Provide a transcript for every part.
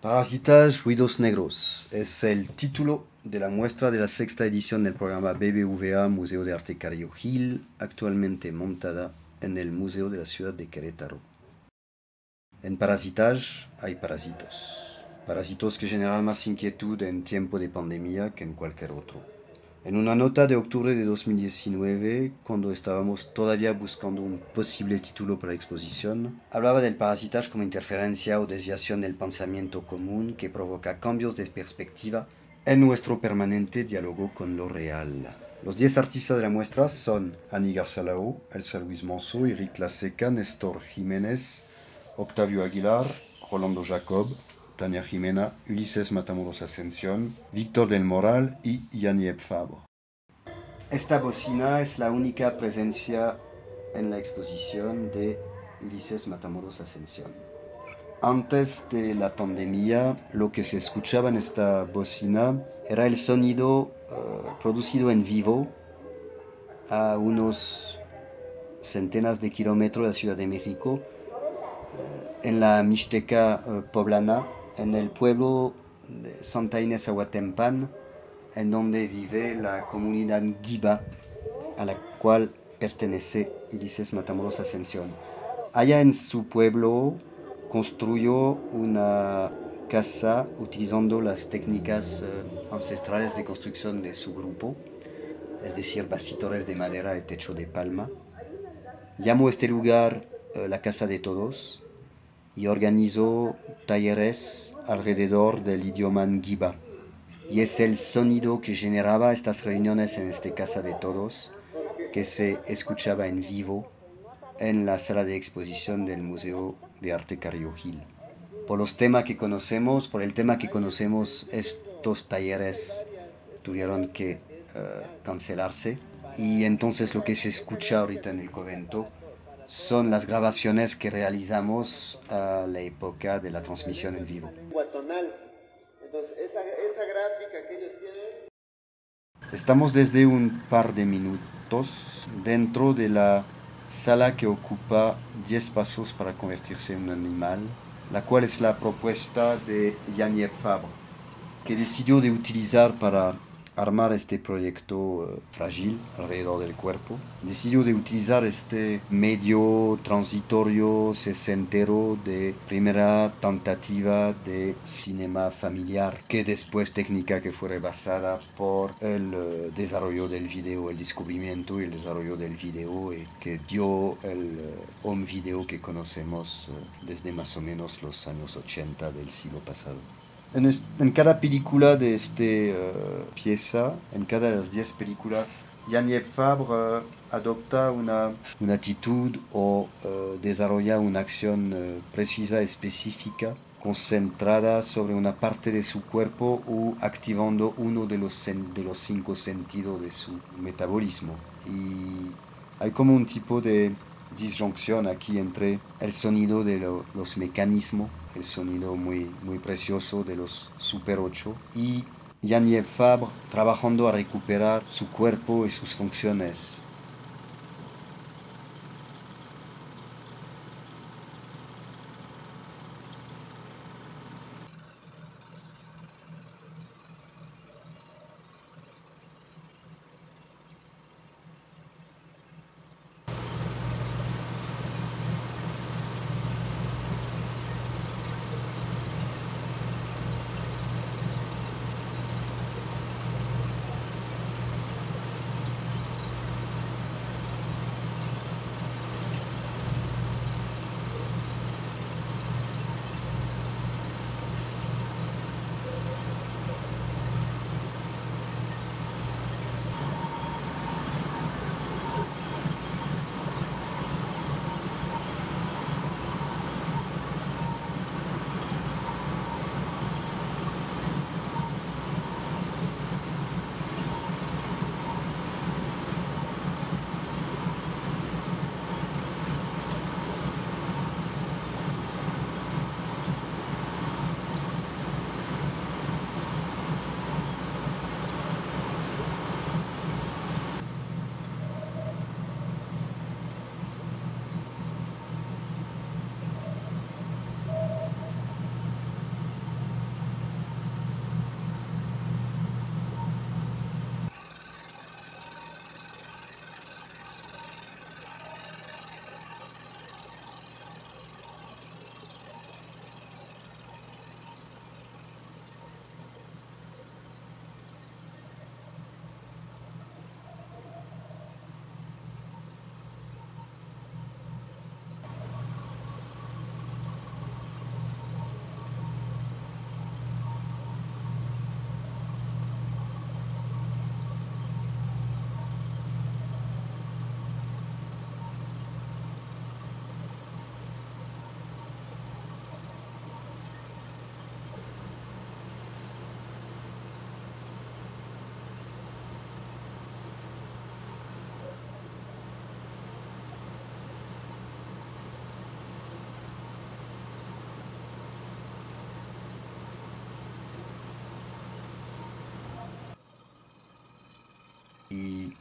Parasitas Ruidos Negros es el título de la muestra de la sexta edición del programa BBVA Museo de Arte Cario Gil, actualmente montada en el Museo de la Ciudad de Querétaro. En Parasitas hay parásitos, parásitos que generan más inquietud en tiempo de pandemia que en cualquier otro. En una nota de octubre de 2019, cuando estábamos todavía buscando un posible título para la exposición, hablaba del parasitage como interferencia o desviación del pensamiento común que provoca cambios de perspectiva en nuestro permanente diálogo con lo real. Los 10 artistas de la muestra son Ani Garzalao, Elsa Luis Monzo, Eric Laseca, Néstor Jiménez, Octavio Aguilar, Rolando Jacob, Tania Jimena, Ulises Matamoros Ascensión, Víctor del Moral y. Esta bocina es la única presencia en la exposición de Ulises Matamoros Ascensión. Antes de la pandemia, lo que se escuchaba en esta bocina era el sonido eh, producido en vivo a unos centenas de kilómetros de la Ciudad de México, eh, en la Mixteca eh, poblana, en el pueblo Santa Inés Aguatempan, en donde vive la comunidad Giba, a la cual pertenece Ulises Matamoros Ascensión. Allá en su pueblo construyó una casa utilizando las técnicas eh, ancestrales de construcción de su grupo, es decir, bastidores de madera y techo de palma. Llamó este lugar eh, la Casa de Todos y organizó talleres alrededor del idioma Ngiba. Y es el sonido que generaba estas reuniones en esta casa de todos que se escuchaba en vivo en la sala de exposición del Museo de Arte Carrillo Gil. Por los temas que conocemos, por el tema que conocemos, estos talleres tuvieron que eh, cancelarse y entonces lo que se escucha ahorita en el convento son las grabaciones que realizamos a la época de la transmisión en vivo. Estamos desde un par de minutos dentro de la sala que ocupa 10 pasos para convertirse en un animal, la cual es la propuesta de Yaniev Fabre, que decidió de utilizar para armar este proyecto eh, frágil alrededor del cuerpo. Decidió de utilizar este medio transitorio sesentero de primera tentativa de cinema familiar, que después técnica que fue rebasada por el eh, desarrollo del video, el descubrimiento y el desarrollo del video y que dio el eh, home video que conocemos desde más o menos los años 80 del siglo pasado. En, cada película de esta eh, pieza, en cada de las 10 películas, Yaniev Fabre eh, adopta una, una, actitud o uh, desarrolla una acción precisa, específica, concentrada sobre una parte de su cuerpo o activando uno de los, de los cinco sentidos de su metabolismo. Y hay como un tipo de disjunción aquí entre el sonido de los mecanismos, el sonido muy, muy precioso de los Super 8 y Yaniev Fabre trabajando a recuperar su cuerpo y sus funciones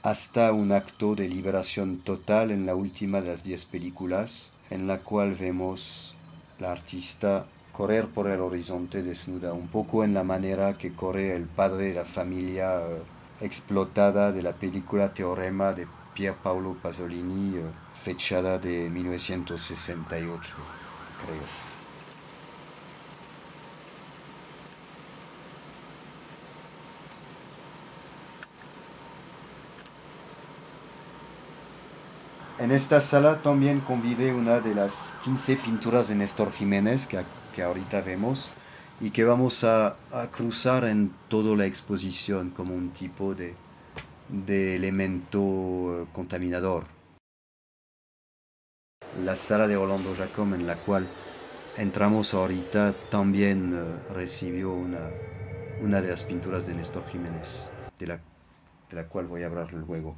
hasta un acto de liberación total en la última de las diez películas, en la cual vemos la artista correr por el horizonte desnuda, un poco en la manera que corre el padre de la familia eh, explotada de la película Teorema de Pier Paolo Pasolini, eh, fechada de 1968, creo. En esta sala también convive una de las 15 pinturas de Néstor Jiménez que, que ahorita vemos y que vamos a, a, cruzar en toda la exposición como un tipo de, de elemento eh, contaminador. La sala de Orlando Jacob en la cual entramos ahorita también uh, recibió una, una de las pinturas de Néstor Jiménez, de la, de la cual voy a hablar luego.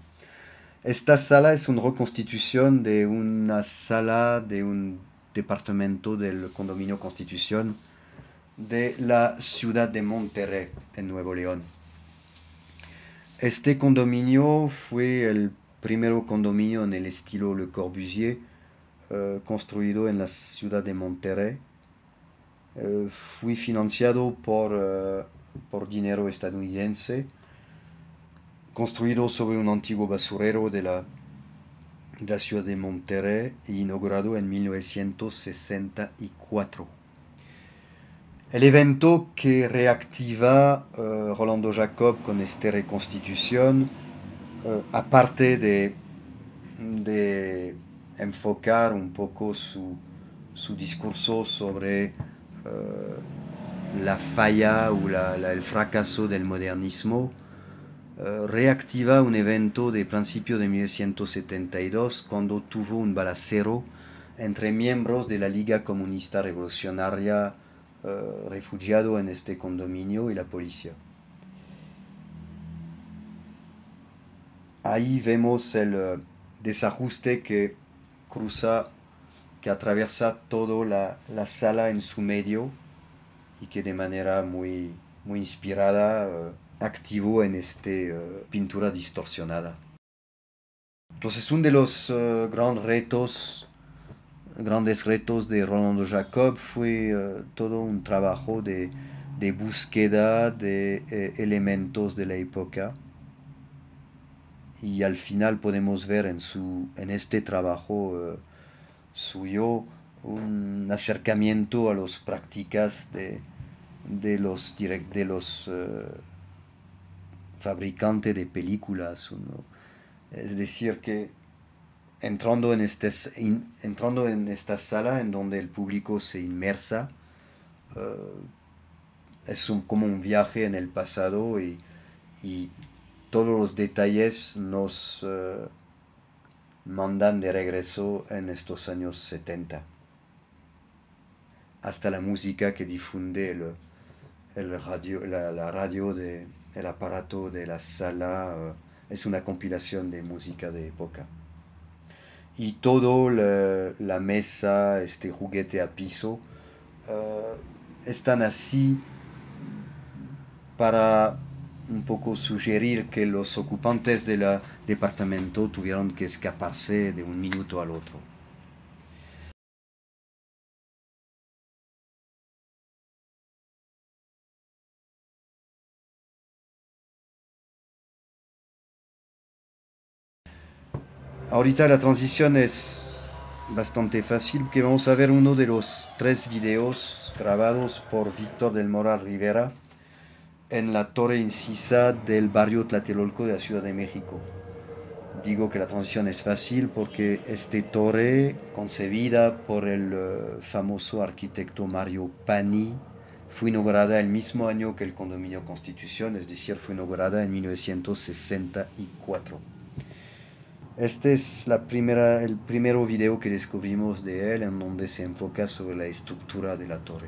Esta sala es una reconstitución de una sala de un departamento del condominio Constitución de la ciudad de Monterrey, en Nuevo León. Este condominio fue el primer condominio en el estilo Le Corbusier, uh, construido en la ciudad de Monterrey. Uh, fue financiado por, uh, por dinero estadounidense construido sobre un antiguo basurero de la, ciudad de Monterrey e inaugurado en 1964. El evento que reactiva uh, Rolando Jacob con esta reconstitución, uh, aparte de, enfocar un poco su, discurso sobre uh, la falla o el fracaso del modernismo, Uh, reactiva un evento de principio de 1972 cuando tuvo un balacero entre miembros de la Liga Comunista Revolucionaria uh, refugiado en este condominio y la policía. Ahí vemos el uh, desajuste que cruza, que atraviesa toda la, la, sala en su medio y que de manera muy, muy inspirada activo en esta uh, pintura distorsionada. Entonces, uno de los uh, grandes retos, grandes retos de Rolando Jacob fue uh, todo un trabajo de, búsqueda de eh, elementos de la época. Y al final podemos ver en, su, en este trabajo suyo un acercamiento a las prácticas de, de los, direct, de los fabricante de películas. Es decir, que entrando en, este, entrando en esta sala en donde el público se inmersa, uh, es un, como un viaje en el pasado y, y todos los detalles nos uh, mandan de regreso en estos años 70. Hasta la música que difunde el, radio, la radio de, el aparato de la sala uh, es una compilación de música de época. Y todo la, mesa, este juguete a piso, uh, están así para un poco sugerir que los ocupantes del departamento tuvieron que escaparse de un minuto al otro. Ahorita la transición es bastante fácil porque vamos a ver uno de los tres videos grabados por Víctor del Moral Rivera en la torre incisa del barrio Tlatelolco de la Ciudad de México. Digo que la transición es fácil porque esta torre, concebida por el uh, famoso arquitecto Mario Pani, fue inaugurada el mismo año que el condominio Constitución, es decir, fue inaugurada en 1964. Este es la el primer video que descubrimos de él en donde se enfoca sobre la estructura de la torre.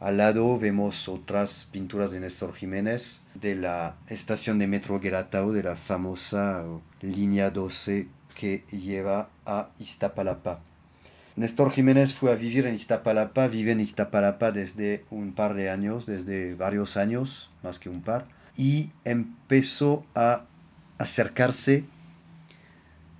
Al lado vemos otras pinturas de Néstor Jiménez de la estación de metro Gueratao de la famosa línea 12 que lleva a Iztapalapa. Néstor Jiménez fue a vivir en Iztapalapa, vive en Iztapalapa desde un par de años, desde varios años, más que un par, y empezó a acercarse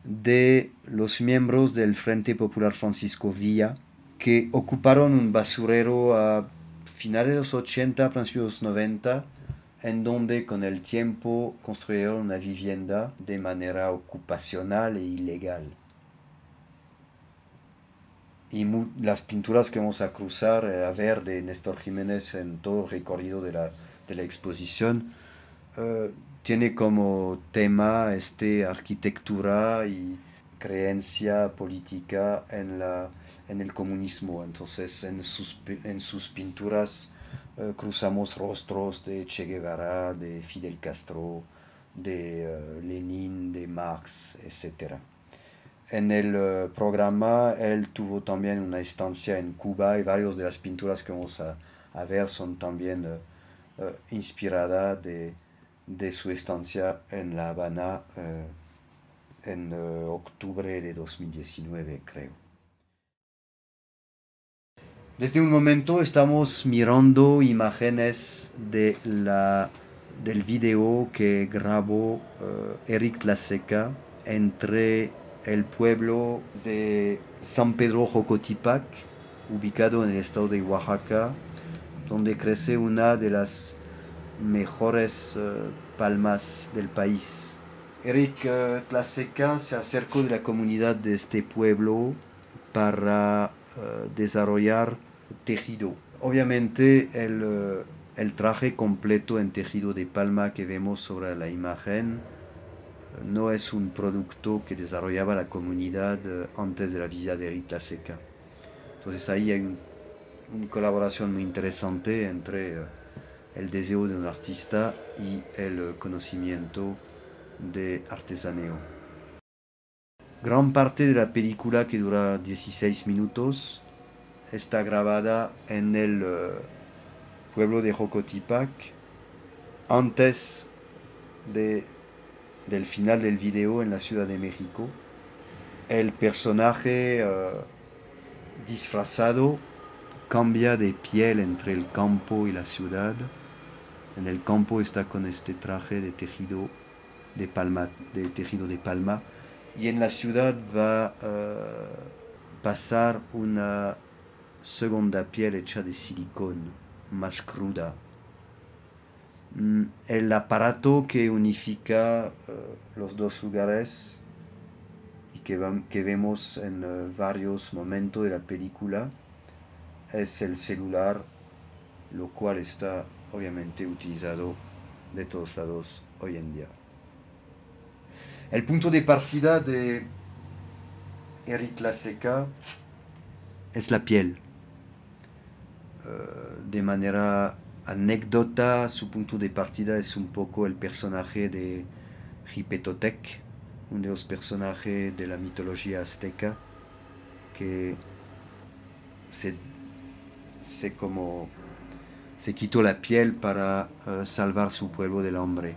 de los miembros del Frente Popular Francisco Villa, que ocuparon un basurero a finales de los 80, principios de los 90, en donde con el tiempo construyeron una vivienda de manera ocupacional e ilegal. Y las pinturas que vamos a cruzar, eh, a ver de Néstor Jiménez en todo el recorrido de la, de la exposición, eh, tiene como tema este arquitectura y creencia política en, la, en el comunismo. Entonces en sus, en sus pinturas eh, cruzamos rostros de Che Guevara, de Fidel Castro, de Lenin, de Marx, etc. En el eh, programa él tuvo también una estancia en Cuba y varias de las pinturas que vamos a, ver son también inspiradas de, de, su estancia en La Habana en octubre de 2019, creo. Desde un momento estamos mirando imágenes de la, del video que grabó uh, Eric Laseca entre el pueblo de San Pedro Jocotipac, ubicado en el estado de Oaxaca, donde crece una de las mejores uh, palmas del país. Eric uh, se acercó de la comunidad de este pueblo para desarrollar tejido. Obviamente el, eh, el, traje completo en tejido de palma que vemos sobre la imagen eh, no es un producto que desarrollaba la comunidad eh, antes de la visita de Rita Seca. Entonces ahí hay una colaboración muy interesante entre el deseo de un artista y el conocimiento de artesaneo. Gran parte de la película que dura 16 minutos está grabada en el eh, pueblo de Jocotipac antes de, del final del video en la Ciudad de México. El personaje eh, disfrazado cambia de piel entre el campo y la ciudad. En el campo está con este traje de tejido de palma, de tejido de palma y en la ciudad va a eh, pasar una segunda piel hecha de silicón, más cruda. Mm, el aparato que unifica eh, los dos lugares y que, vemos en eh, varios momentos de la película es el celular, lo cual está obviamente utilizado de todos lados hoy en día. El punto de partida de Eric Laseca es la piel. Eh, de manera anécdota, su punto de partida es un poco el personaje de Hipetotec, uno de los personajes de la mitología azteca, que se, se, quitó la piel para uh, salvar su pueblo del hombre.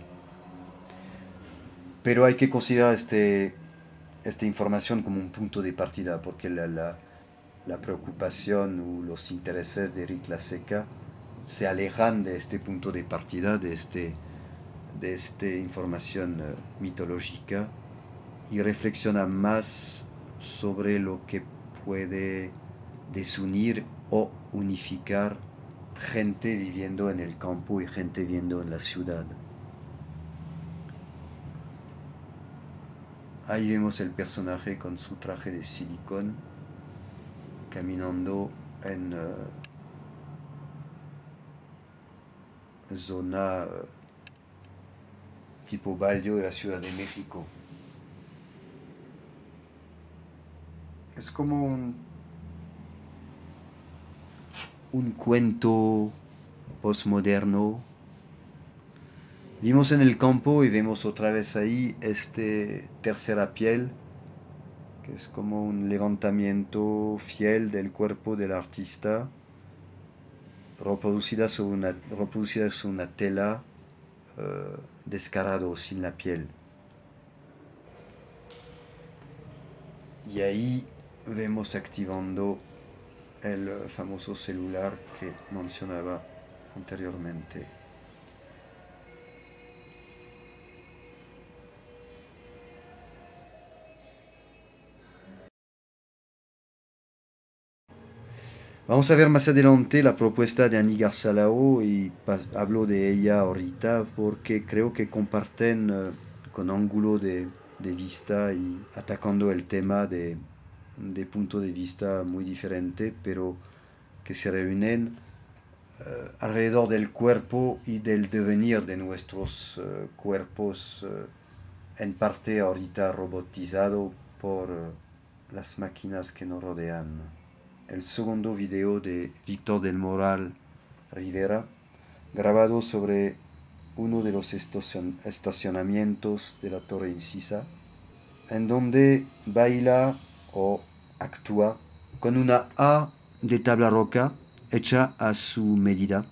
Pero hay que considerar este, esta información como un punto de partida, porque la, la la preocupación o los intereses de Eric Laseca se alejan de este punto de partida, de, este, de esta información eh, mitológica y reflexiona más sobre lo que puede desunir o unificar gente viviendo en el campo y gente viviendo en la ciudad. Ahí vemos el personaje con su traje de silicón caminando en uh, zona uh, tipo Baldio de la Ciudad de México. Es como un, un cuento postmoderno. Vimos en el campo y vemos otra vez ahí este tercera piel es como un levantamiento fiel del cuerpo del artista, reproducida sobre una, reproducida sobre una tela uh, descarado, sin la piel. Y ahí vemos activando el famoso celular que mencionaba anteriormente. Vamos a ver más adelante la propuesta de Annie Garzalao y hablo de ella ahorita porque creo que comparten eh, con ángulo de, vista y atacando el tema de, de, punto de vista muy diferente, pero que se reúnen eh, alrededor del cuerpo y del devenir de nuestros eh, cuerpos, en parte ahorita robotizado por las máquinas que nos rodean el segundo video de Víctor del Moral Rivera, grabado sobre uno de los estacionamientos de la Torre Incisa, en donde baila o actúa con una A de tabla roca hecha a su medida,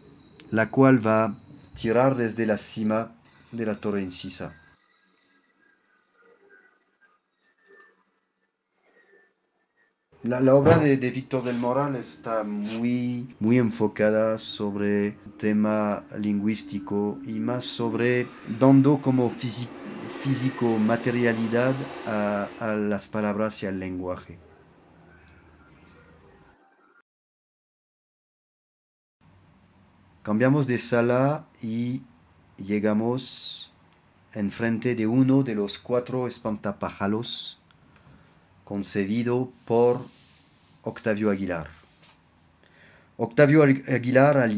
la cual va a tirar desde la cima de la Torre Incisa. La, obra de, Víctor del Moral está muy, muy enfocada sobre tema lingüístico y más sobre dando como físico, materialidad a, a las palabras y al lenguaje. Cambiamos de sala y llegamos enfrente de uno de los cuatro espantapájaros concebido por Octavio Aguilar. Octavio Aguilar,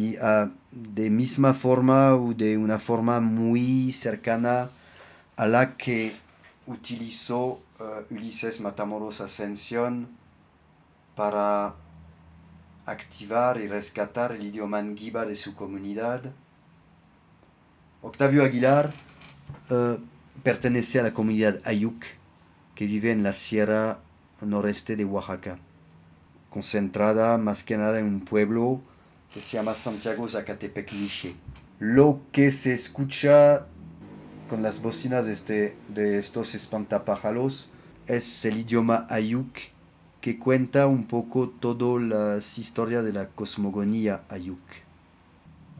de misma forma o de una forma muy cercana a la que utilizó eh, Ulises Matamoros Ascensión para activar y rescatar el idioma anguiba de su comunidad. Octavio Aguilar eh, pertenece a la comunidad Ayuk, que vive en la sierra noreste de Oaxaca, concentrada más que nada en un pueblo que se llama Santiago Zacatepec Lo que se escucha con las bocinas de, este, de estos espantapájaros es el idioma Ayuk, que cuenta un poco toda la historia de la cosmogonía Ayuk.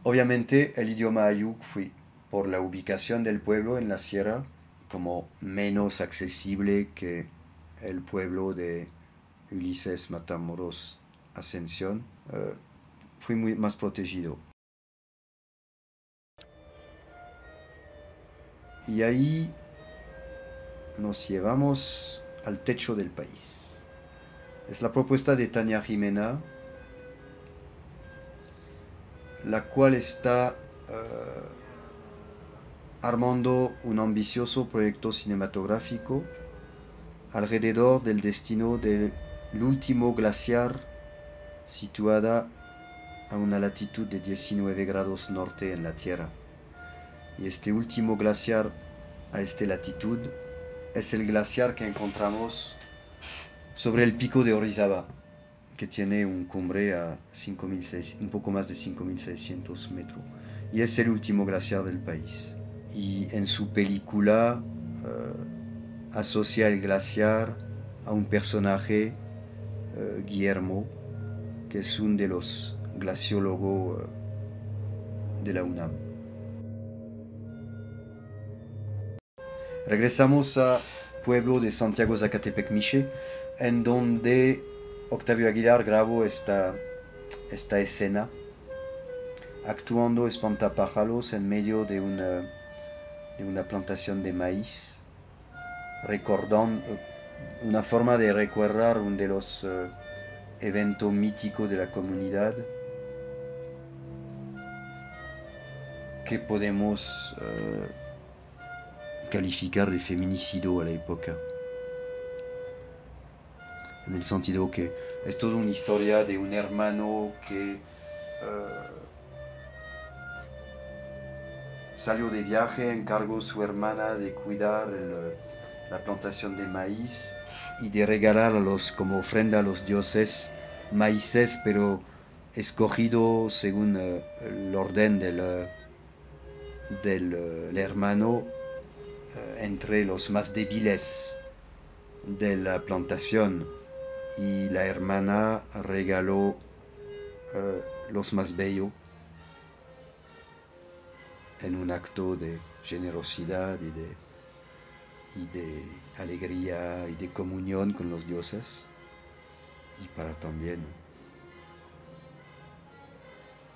Obviamente el idioma Ayuk fue por la ubicación del pueblo en la sierra, como menos accesible que el pueblo de Ulises Matamoros Ascensión, eh, fue muy más protegido. Y ahí nos llevamos al techo del país. Es la propuesta de Tania Jimena, la cual está eh, armando un ambicioso proyecto cinematográfico alrededor del destino del último glaciar situada a una latitud de 19 grados norte en la Tierra. Y este último glaciar a esta latitud es el glaciar que encontramos sobre el pico de Orizaba, que tiene un cumbre a un poco más de 5.600 metros. Y es el último glaciar del país y en su película uh, asocia el glaciar a un personaje, uh, Guillermo, que es uno de los glaciólogos uh, de la UNAM. Regresamos al pueblo de Santiago Zacatepec Miche, en donde Octavio Aguilar grabó esta, esta escena, actuando espantapájaros en medio de una una plantación de maíz, recordando una forma de recordar uno de los eh, eventos míticos de la comunidad que podemos eh, calificar de feminicidio a la época. En el sentido que es toda una historia de un hermano que eh, Salió de viaje, encargó a su hermana de cuidar la plantación de maíz y de regalar a los, como ofrenda a los dioses maíces, pero escogido según eh, el orden del, eh, del eh, hermano entre los más débiles de la plantación, y la hermana regaló eh, los más bellos en un acto de generosidad y de, y de alegría y de comunión con los dioses y para también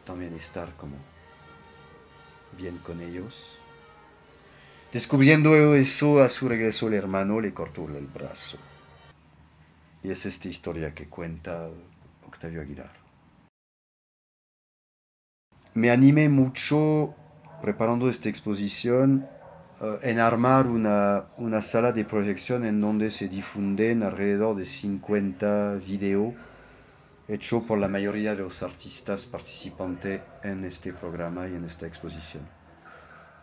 también estar como bien con ellos. Descubriendo eso, a su regreso el hermano le cortó el brazo. Y es esta historia que cuenta Octavio Aguilar. Me animé mucho preparando esta exposición eh, en armar una, una, sala de proyección en donde se difunden alrededor de 50 videos hechos por la mayoría de los artistas participantes en este programa y en esta exposición.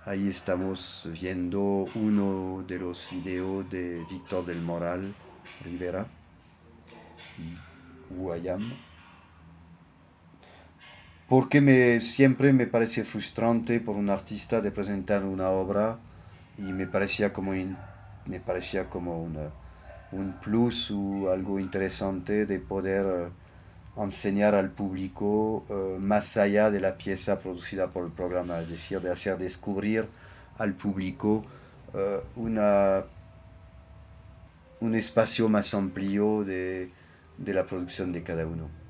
Ahí estamos viendo uno de los videos de Víctor del Moral Rivera y Guayam. Porque me, siempre me parece frustrante por un artista de presentar una obra y me parecía como, me parecía como una, un plus o algo interesante de poder eh, enseñar al público uh, más allá de la pieza producida por el programa, es decir, de hacer descubrir al público uh, una, un espacio más amplio de, de, la producción de cada uno.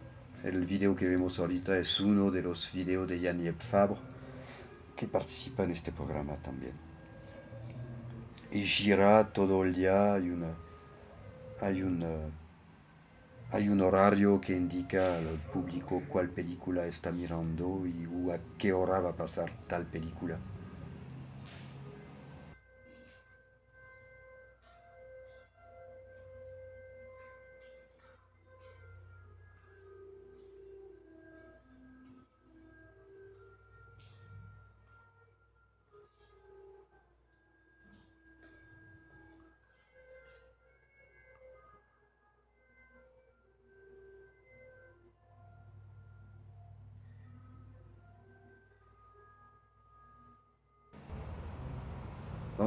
El video que vemos ahorita es uno de los videos de Yannick Fabre, que participa en este programa también. Y gira todo el día, hay. Hay hay un horario que indica al público cuál película está mirando y a qué hora va a pasar tal película.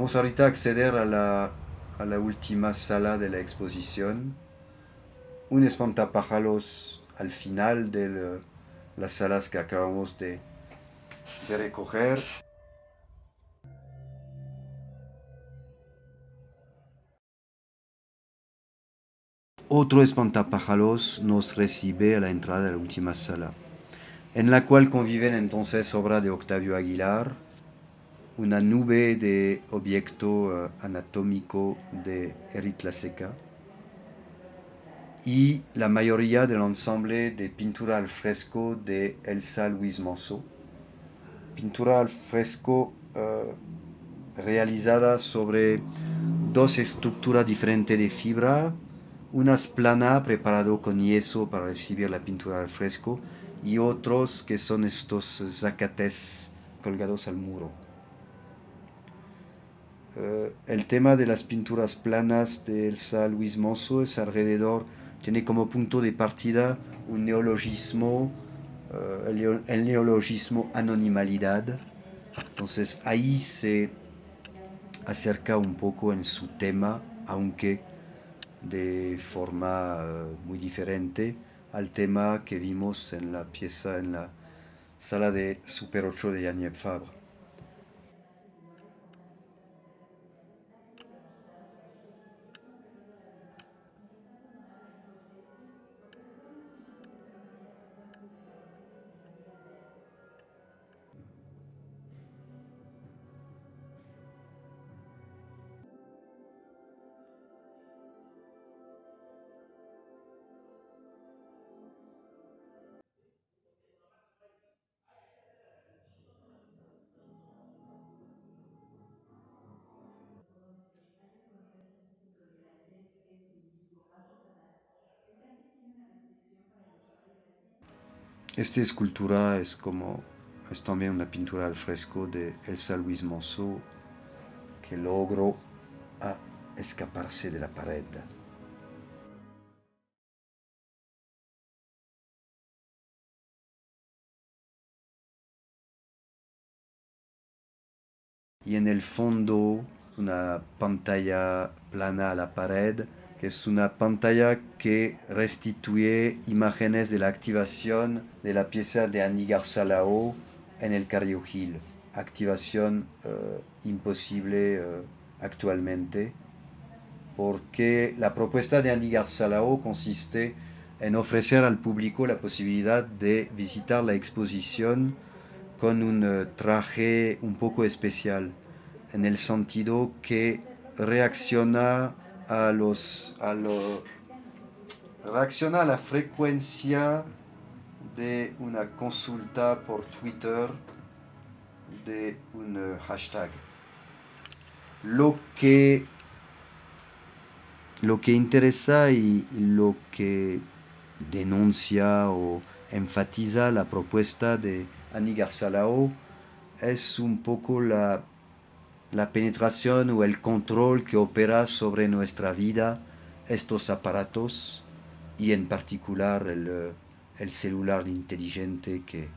Vamos ahorita a acceder a la, a la última sala de la exposición. Un espantapájaros al final de las salas que acabamos de, de recoger. Otro espantapájaros nos recibe a la entrada de la última sala, en la cual conviven entonces obra de Octavio Aguilar, una nube de objeto eh, anatómico de Eritla Seca y la mayoría del ensemble de pintura al fresco de Elsa Luis Monceau. Pintura al fresco eh, realizada sobre dos estructuras diferentes de fibra, unas plana preparado con yeso para recibir la pintura al fresco y otros que son estos zacates colgados al muro. Eh, el tema de las pinturas planas de Elsa Luis Monzo es alrededor, tiene como punto de partida un neologismo, eh, el, neologismo anonimalidad. Entonces ahí se acerca un poco en su tema, aunque de forma eh, muy diferente al tema que vimos en la pieza en la sala de Super 8 de Yannick Fabre. Esta escultura es como, es también una pintura al fresco de Elsa Luis Monceau que logró a escaparse de la pared. Y en el fondo una pantalla plana a la pared que es una pantalla que restituye imágenes de la activación de la pieza de Andy Garsalao en el Cardio Hill. Activación eh, imposible eh, actualmente porque la propuesta de Andy Garsalao consiste en ofrecer al público la posibilidad de visitar la exposición con un eh, traje un poco especial, en el sentido que reacciona a los a lo, reacciona a la frecuencia de una consulta por Twitter de un eh, hashtag. Lo que lo que interesa y lo que denuncia o enfatiza la propuesta de Annie Garsalao es un poco la, la penetración o el control que opera sobre nuestra vida estos aparatos y en particular el, el celular inteligente que,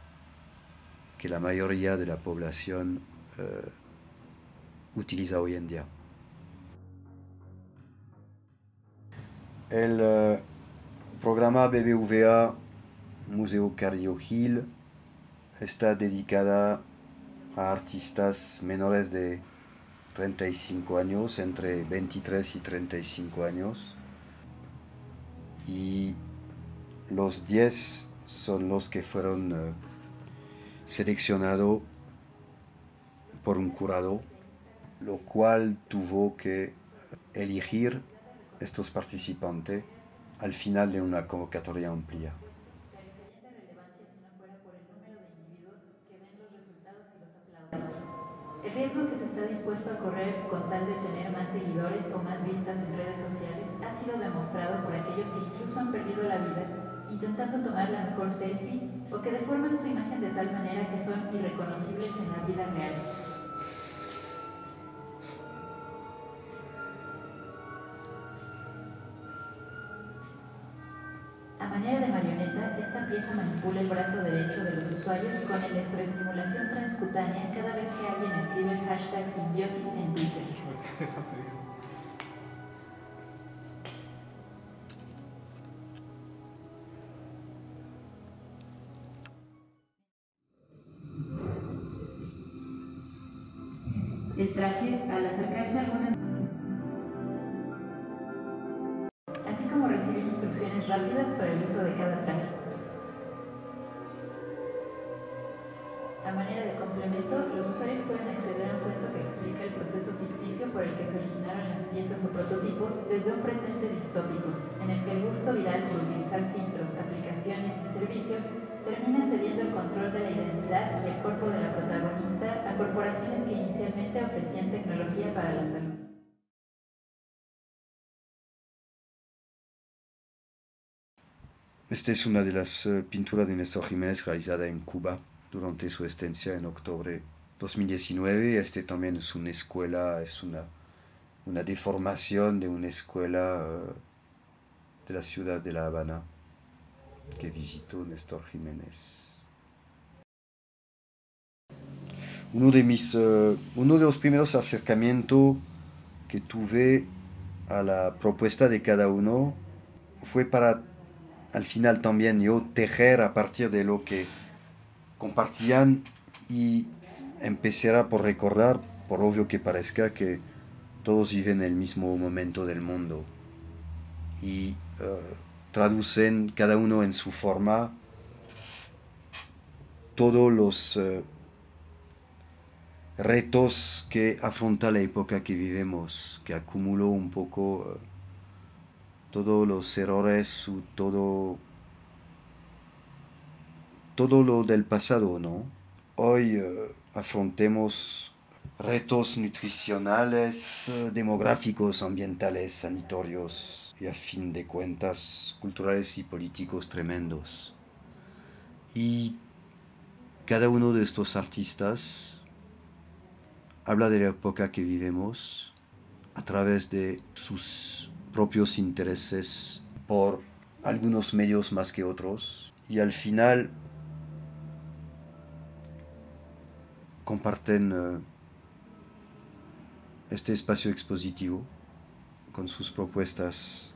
que, la mayoría de la población uh, utiliza hoy en día. El uh, programa BBVA Museo Cardio Hill está dedicada a artistas menores de 35 años, entre 23 y 35 años. Y los 10 son los que fueron uh, seleccionados por un curado, lo cual tuvo que elegir estos participantes al final de una convocatoria amplia. El riesgo que se está dispuesto a correr con tal de tener más seguidores o más vistas en redes sociales ha sido demostrado por aquellos que incluso han perdido la vida intentando tomar la mejor selfie o que deforman su imagen de tal manera que son irreconocibles en la vida real. Pieza manipula el brazo derecho de los usuarios con electroestimulación transcutánea cada vez que alguien escribe el hashtag simbiosis en Twitter. El traje, al acercarse a alguna así como recibir instrucciones rápidas para el uso de cada traje. Acceder a un cuento que explica el proceso ficticio por el que se originaron las piezas o prototipos desde un presente distópico, en el que el gusto viral por utilizar filtros, aplicaciones y servicios termina cediendo el control de la identidad y el cuerpo de la protagonista a corporaciones que inicialmente ofrecían tecnología para la salud. Esta es una de las uh, pinturas de Néstor Jiménez realizada en Cuba durante su estancia en octubre 2019. Este también es una escuela, es una, una deformación de una escuela uh, de la ciudad de La Habana que visitó Néstor Jiménez. Uno de, mis, uh, uno de los primeros acercamientos que tuve a la propuesta de cada uno fue para al final también yo tejer a partir de lo que compartían y empezar por recordar, por obvio que parezca que todos viven el mismo momento del mundo y uh, traducen cada uno en su forma todos los uh, retos que afronta la época que vivimos, que acumuló un poco uh, todos los errores, todo, todo lo del pasado, ¿no? Hoy afrontemos retos nutricionales, uh, demográficos, ambientales, sanitarios y a fin de cuentas culturales y políticos tremendos. Y cada uno de estos artistas habla de la época que vivimos a través de sus propios intereses por algunos medios más que otros y al final comparten uh, este espacio expositivo con sus propuestas.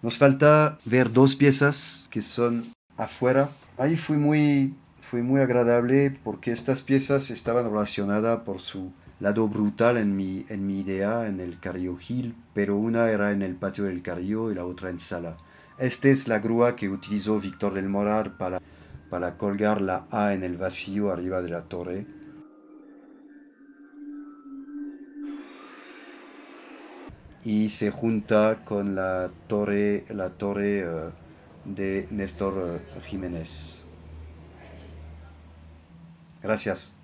Nos falta ver dos piezas que son afuera. Ahí fue muy, fue muy agradable porque estas piezas estaban relacionadas por su lado brutal en mi, en mi idea en el Carrillo Hill, pero una era en el patio del Carrillo y la otra en sala. Esta es la grúa que utilizó Víctor del Morar para, para colgar la A en el vacío arriba de la torre. Y se junta con la torre, la torre eh, de Néstor eh, Jiménez. Gracias.